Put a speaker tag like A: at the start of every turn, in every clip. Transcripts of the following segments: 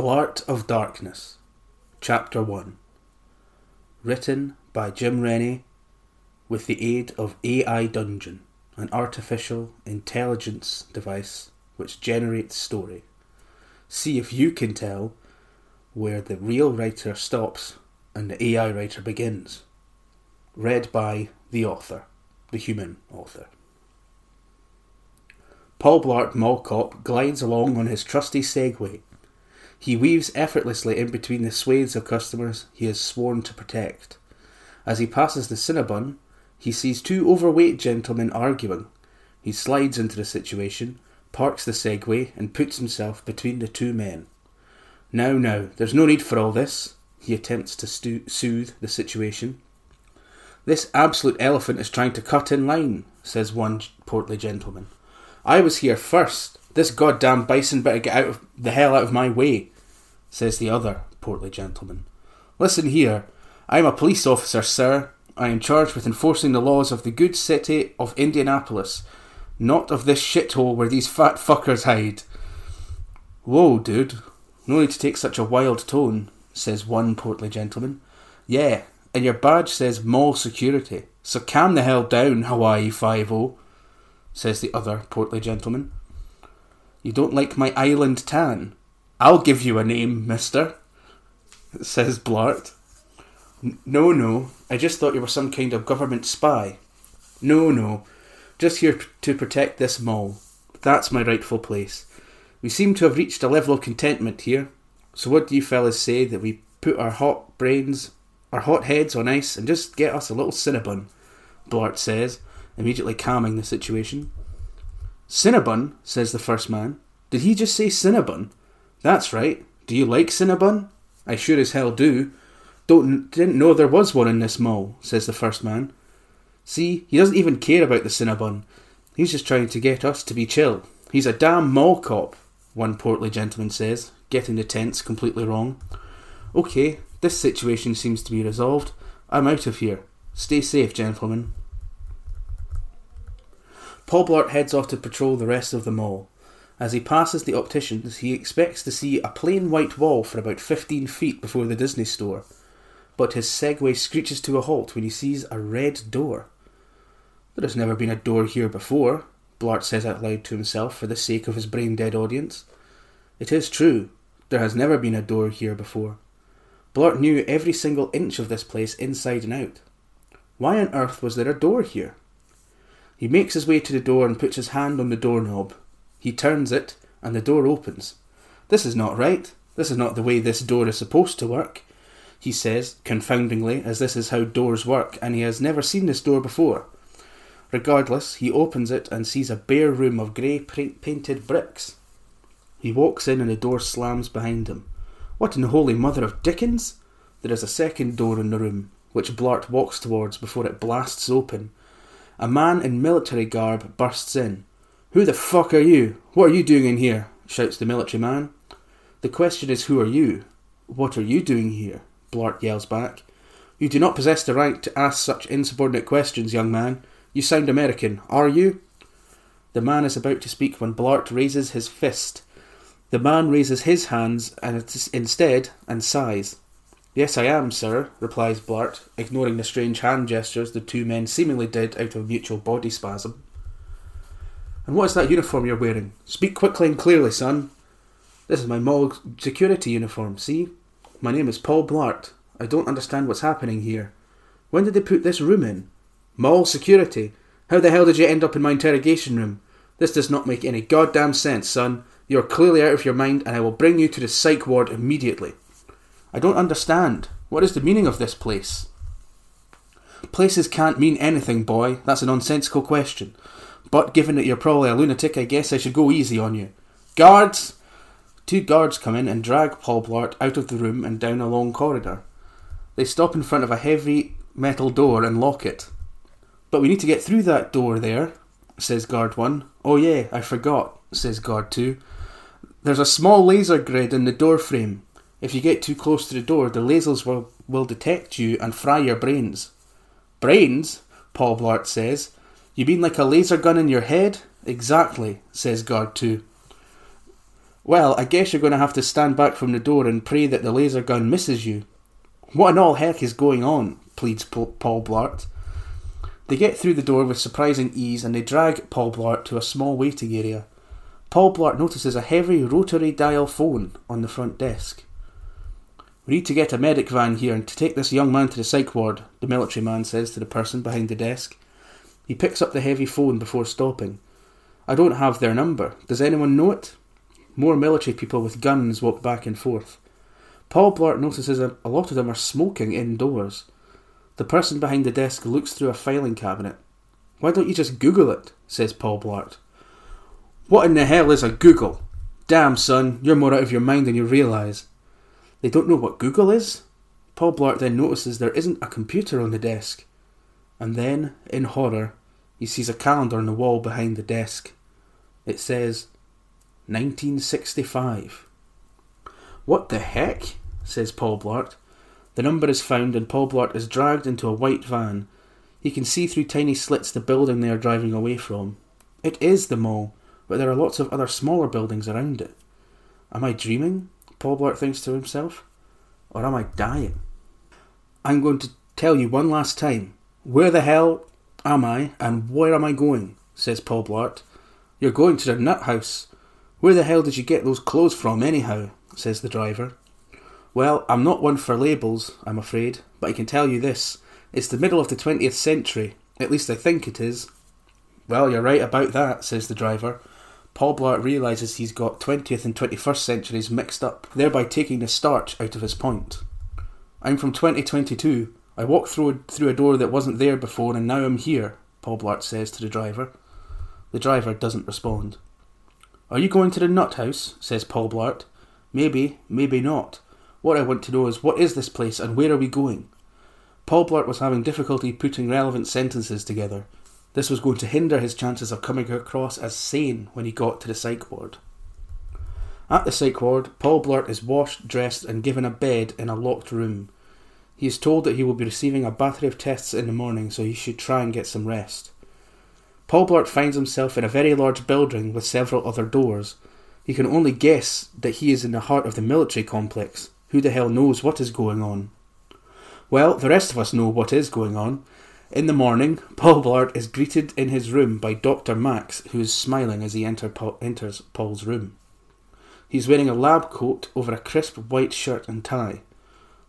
A: Blart of Darkness, Chapter 1. Written by Jim Rennie with the aid of AI Dungeon, an artificial intelligence device which generates story. See if you can tell where the real writer stops and the AI writer begins. Read by the author, the human author. Paul Blart Mall glides along on his trusty Segway he weaves effortlessly in between the swathes of customers he has sworn to protect. As he passes the Cinnabon, he sees two overweight gentlemen arguing. He slides into the situation, parks the Segway, and puts himself between the two men. Now, now, there's no need for all this. He attempts to stu- soothe the situation. This absolute elephant is trying to cut in line, says one portly gentleman. I was here first. This goddamn bison better get out of the hell out of my way, says the other portly gentleman. Listen here. I am a police officer, sir. I am charged with enforcing the laws of the good city of Indianapolis, not of this shithole where these fat fuckers hide. Whoa, dude. No need to take such a wild tone, says one portly gentleman. Yeah, and your badge says mall security. So calm the hell down, Hawaii Five-O, oh, says the other portly gentleman. You don't like my island tan? I'll give you a name, mister, says Blart. No, no, I just thought you were some kind of government spy. No, no, just here p- to protect this mall. That's my rightful place. We seem to have reached a level of contentment here. So what do you fellas say that we put our hot brains, our hot heads on ice and just get us a little Cinnabon? Blart says, immediately calming the situation. Cinnabon, says the first man. Did he just say Cinnabon? That's right. Do you like Cinnabon? I sure as hell do. Don't didn't know there was one in this mall, says the first man. See, he doesn't even care about the Cinnabon. He's just trying to get us to be chill. He's a damn mall cop, one portly gentleman says, getting the tense completely wrong. Okay, this situation seems to be resolved. I'm out of here. Stay safe, gentlemen. Paul Blart heads off to patrol the rest of the mall. As he passes the opticians, he expects to see a plain white wall for about 15 feet before the Disney store. But his Segway screeches to a halt when he sees a red door. There has never been a door here before, Blart says out loud to himself for the sake of his brain dead audience. It is true, there has never been a door here before. Blart knew every single inch of this place inside and out. Why on earth was there a door here? He makes his way to the door and puts his hand on the doorknob. He turns it, and the door opens. This is not right. This is not the way this door is supposed to work, he says, confoundingly, as this is how doors work, and he has never seen this door before. Regardless, he opens it and sees a bare room of grey painted bricks. He walks in and the door slams behind him. What in the holy mother of Dickens? There is a second door in the room, which Blart walks towards before it blasts open, a man in military garb bursts in. Who the fuck are you? What are you doing in here? shouts the military man. The question is, who are you? What are you doing here? Blart yells back. You do not possess the right to ask such insubordinate questions, young man. You sound American, are you? The man is about to speak when Blart raises his fist. The man raises his hands and instead and sighs. Yes, I am, sir, replies Blart, ignoring the strange hand gestures the two men seemingly did out of mutual body spasm. And what is that uniform you're wearing? Speak quickly and clearly, son. This is my mall security uniform, see? My name is Paul Blart. I don't understand what's happening here. When did they put this room in? Mall security? How the hell did you end up in my interrogation room? This does not make any goddamn sense, son. You're clearly out of your mind, and I will bring you to the psych ward immediately. I don't understand. What is the meaning of this place? Places can't mean anything, boy. That's a nonsensical question. But given that you're probably a lunatic, I guess I should go easy on you. Guards! Two guards come in and drag Paul Blart out of the room and down a long corridor. They stop in front of a heavy metal door and lock it. But we need to get through that door there, says guard 1. Oh yeah, I forgot, says guard 2. There's a small laser grid in the door frame. If you get too close to the door, the lasers will, will detect you and fry your brains. Brains? Paul Blart says. You mean like a laser gun in your head? Exactly, says Guard 2. Well, I guess you're going to have to stand back from the door and pray that the laser gun misses you. What in all heck is going on? pleads Paul Blart. They get through the door with surprising ease and they drag Paul Blart to a small waiting area. Paul Blart notices a heavy rotary dial phone on the front desk. We need to get a medic van here and to take this young man to the psych ward, the military man says to the person behind the desk. He picks up the heavy phone before stopping. I don't have their number. Does anyone know it? More military people with guns walk back and forth. Paul Blart notices a, lot of them are smoking indoors. The person behind the desk looks through a filing cabinet. Why don't you just Google it? says Paul Blart. What in the hell is a Google? Damn, son, you're more out of your mind than you realise. They don't know what Google is? Paul Blart then notices there isn't a computer on the desk. And then, in horror, he sees a calendar on the wall behind the desk. It says 1965. What the heck? says Paul Blart. The number is found and Paul Blart is dragged into a white van. He can see through tiny slits the building they are driving away from. It is the mall, but there are lots of other smaller buildings around it. Am I dreaming? Paul Blart thinks to himself. Or am I dying? I'm going to tell you one last time. Where the hell am I and where am I going? says Paul Blart. You're going to the nut house. Where the hell did you get those clothes from, anyhow? says the driver. Well, I'm not one for labels, I'm afraid, but I can tell you this. It's the middle of the 20th century. At least I think it is. Well, you're right about that, says the driver. Paul Blart realises he's got 20th and 21st centuries mixed up, thereby taking the starch out of his point. I'm from 2022. I walked through, through a door that wasn't there before and now I'm here, Paul Blart says to the driver. The driver doesn't respond. Are you going to the nut house? says Paul Blart. Maybe, maybe not. What I want to know is what is this place and where are we going? Paul Blart was having difficulty putting relevant sentences together. This was going to hinder his chances of coming across as sane when he got to the psych ward. At the psych ward, Paul Blart is washed, dressed, and given a bed in a locked room. He is told that he will be receiving a battery of tests in the morning, so he should try and get some rest. Paul Blart finds himself in a very large building with several other doors. He can only guess that he is in the heart of the military complex. Who the hell knows what is going on? Well, the rest of us know what is going on. In the morning, Paul Blart is greeted in his room by Dr. Max, who is smiling as he enter Paul, enters Paul's room. He's wearing a lab coat over a crisp white shirt and tie.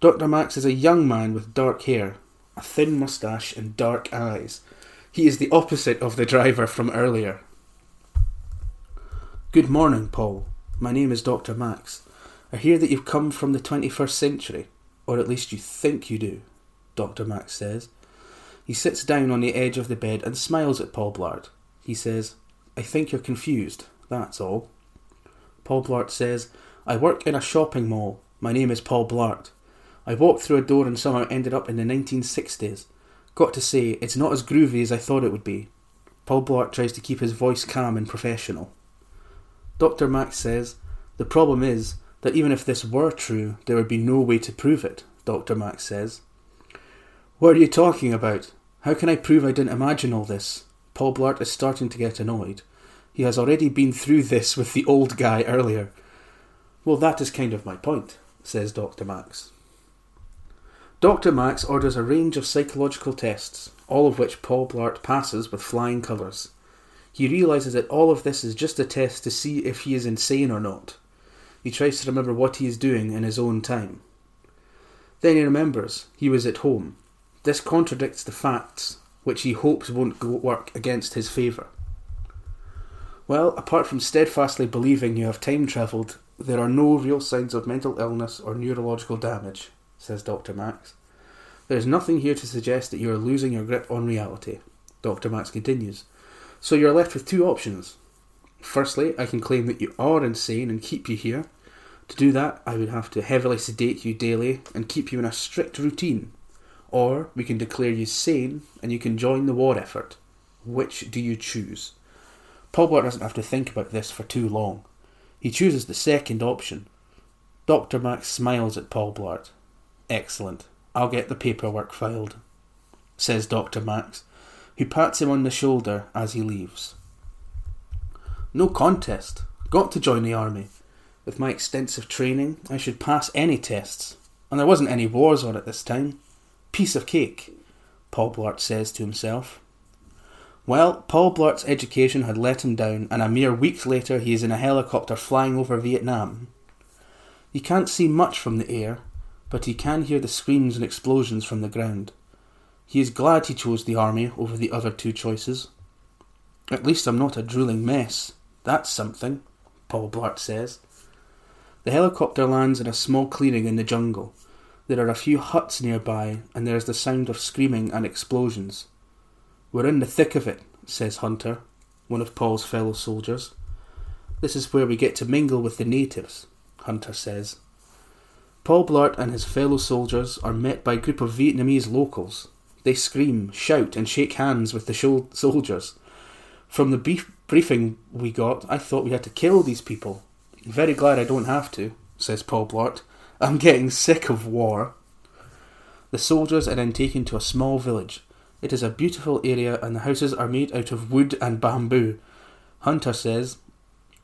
A: Dr. Max is a young man with dark hair, a thin moustache, and dark eyes. He is the opposite of the driver from earlier. Good morning, Paul. My name is Dr. Max. I hear that you've come from the 21st century, or at least you think you do, Dr. Max says. He sits down on the edge of the bed and smiles at Paul Blart. He says, I think you're confused, that's all. Paul Blart says, I work in a shopping mall. My name is Paul Blart. I walked through a door and somehow ended up in the 1960s. Got to say, it's not as groovy as I thought it would be. Paul Blart tries to keep his voice calm and professional. Dr. Max says, The problem is that even if this were true, there would be no way to prove it, Dr. Max says. What are you talking about? How can I prove I didn't imagine all this? Paul Blart is starting to get annoyed. He has already been through this with the old guy earlier. Well, that is kind of my point, says Dr. Max. Dr. Max orders a range of psychological tests, all of which Paul Blart passes with flying colours. He realises that all of this is just a test to see if he is insane or not. He tries to remember what he is doing in his own time. Then he remembers he was at home, this contradicts the facts, which he hopes won't work against his favour. Well, apart from steadfastly believing you have time travelled, there are no real signs of mental illness or neurological damage, says Dr. Max. There is nothing here to suggest that you are losing your grip on reality, Dr. Max continues. So you are left with two options. Firstly, I can claim that you are insane and keep you here. To do that, I would have to heavily sedate you daily and keep you in a strict routine or we can declare you sane and you can join the war effort. Which do you choose? Paul Blart doesn't have to think about this for too long. He chooses the second option. Dr. Max smiles at Paul Blart. Excellent. I'll get the paperwork filed, says Dr. Max, who pats him on the shoulder as he leaves. No contest. Got to join the army. With my extensive training, I should pass any tests, and there wasn't any wars on at this time. Piece of cake, Paul Blart says to himself. Well, Paul Blart's education had let him down, and a mere week later he is in a helicopter flying over Vietnam. He can't see much from the air, but he can hear the screams and explosions from the ground. He is glad he chose the army over the other two choices. At least I'm not a drooling mess. That's something, Paul Blart says. The helicopter lands in a small clearing in the jungle. There are a few huts nearby, and there is the sound of screaming and explosions. We're in the thick of it, says Hunter, one of Paul's fellow soldiers. This is where we get to mingle with the natives, Hunter says. Paul Blart and his fellow soldiers are met by a group of Vietnamese locals. They scream, shout, and shake hands with the soldiers. From the brief- briefing we got, I thought we had to kill these people. Very glad I don't have to, says Paul Blart. I'm getting sick of war. The soldiers are then taken to a small village it is a beautiful area and the houses are made out of wood and bamboo. Hunter says,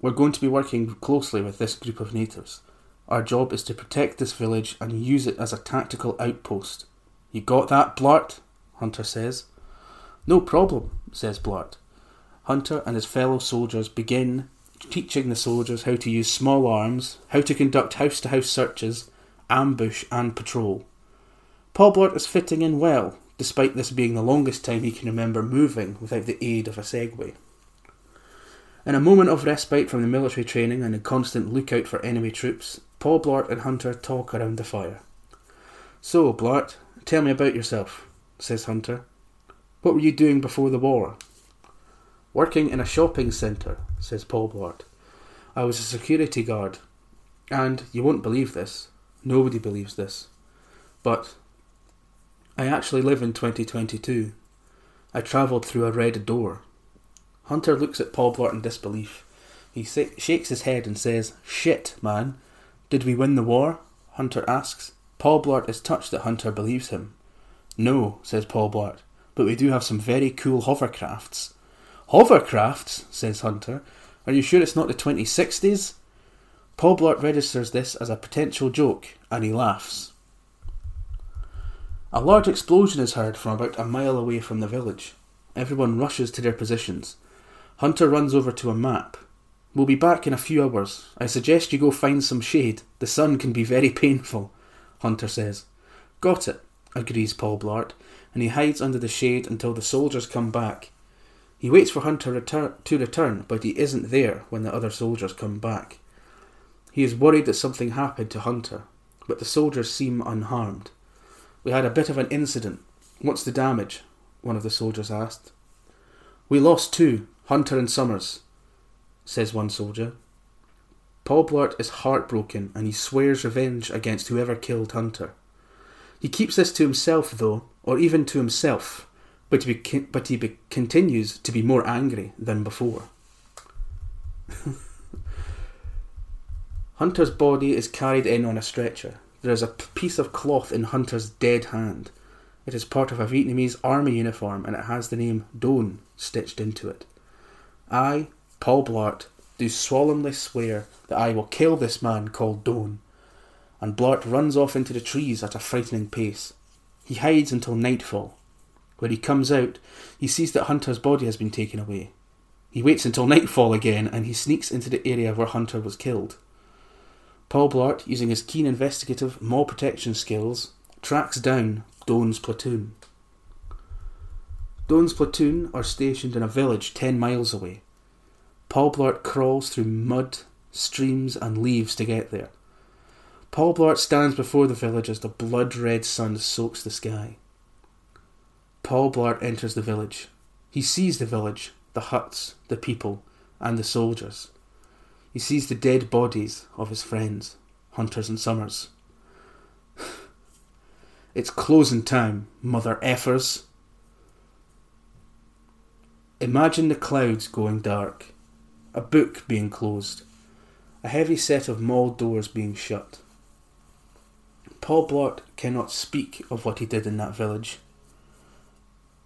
A: We're going to be working closely with this group of natives. Our job is to protect this village and use it as a tactical outpost. You got that, Blart? Hunter says. No problem, says Blart. Hunter and his fellow soldiers begin teaching the soldiers how to use small arms, how to conduct house to house searches, ambush, and patrol. Paul Blart is fitting in well, despite this being the longest time he can remember moving without the aid of a Segway. In a moment of respite from the military training and a constant lookout for enemy troops, Paul Blart and Hunter talk around the fire. So, Blart, tell me about yourself, says Hunter. What were you doing before the war? Working in a shopping centre, says Paul Blart. I was a security guard. And you won't believe this. Nobody believes this. But I actually live in 2022. I travelled through a red door. Hunter looks at Paul Blart in disbelief. He sa- shakes his head and says, Shit, man. Did we win the war? Hunter asks. Paul Blart is touched that Hunter believes him. No, says Paul Blart, but we do have some very cool hovercrafts. Hovercrafts? says Hunter. Are you sure it's not the 2060s? Paul Blart registers this as a potential joke and he laughs. A large explosion is heard from about a mile away from the village. Everyone rushes to their positions. Hunter runs over to a map. We'll be back in a few hours. I suggest you go find some shade. The sun can be very painful, Hunter says. Got it, agrees Paul Blart, and he hides under the shade until the soldiers come back. He waits for Hunter to return, but he isn't there when the other soldiers come back. He is worried that something happened to Hunter, but the soldiers seem unharmed. We had a bit of an incident. What's the damage? One of the soldiers asked. We lost two, Hunter and Summers, says one soldier. Paul Blart is heartbroken and he swears revenge against whoever killed Hunter. He keeps this to himself, though, or even to himself, but he, but he be- continues to be more angry than before. Hunter's body is carried in on a stretcher. There is a piece of cloth in Hunter's dead hand. It is part of a Vietnamese army uniform and it has the name Doan stitched into it. I, Paul Blart, do solemnly swear that I will kill this man called Doan. And Blart runs off into the trees at a frightening pace. He hides until nightfall. When he comes out, he sees that Hunter's body has been taken away. He waits until nightfall again and he sneaks into the area where Hunter was killed. Paul Blart, using his keen investigative mob protection skills, tracks down Doan's platoon. Doan's platoon are stationed in a village ten miles away. Paul Blart crawls through mud, streams, and leaves to get there. Paul Blart stands before the village as the blood red sun soaks the sky. Paul Blart enters the village. He sees the village, the huts, the people, and the soldiers. He sees the dead bodies of his friends, Hunters and Summers. it's closing time, mother effers. Imagine the clouds going dark, a book being closed, a heavy set of mall doors being shut. Paul Blart cannot speak of what he did in that village.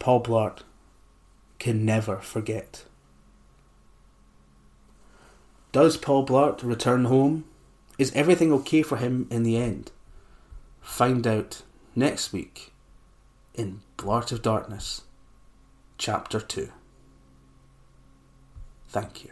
A: Paul Blart can never forget. Does Paul Blart return home? Is everything okay for him in the end? Find out next week in Blart of Darkness, Chapter 2. Thank you.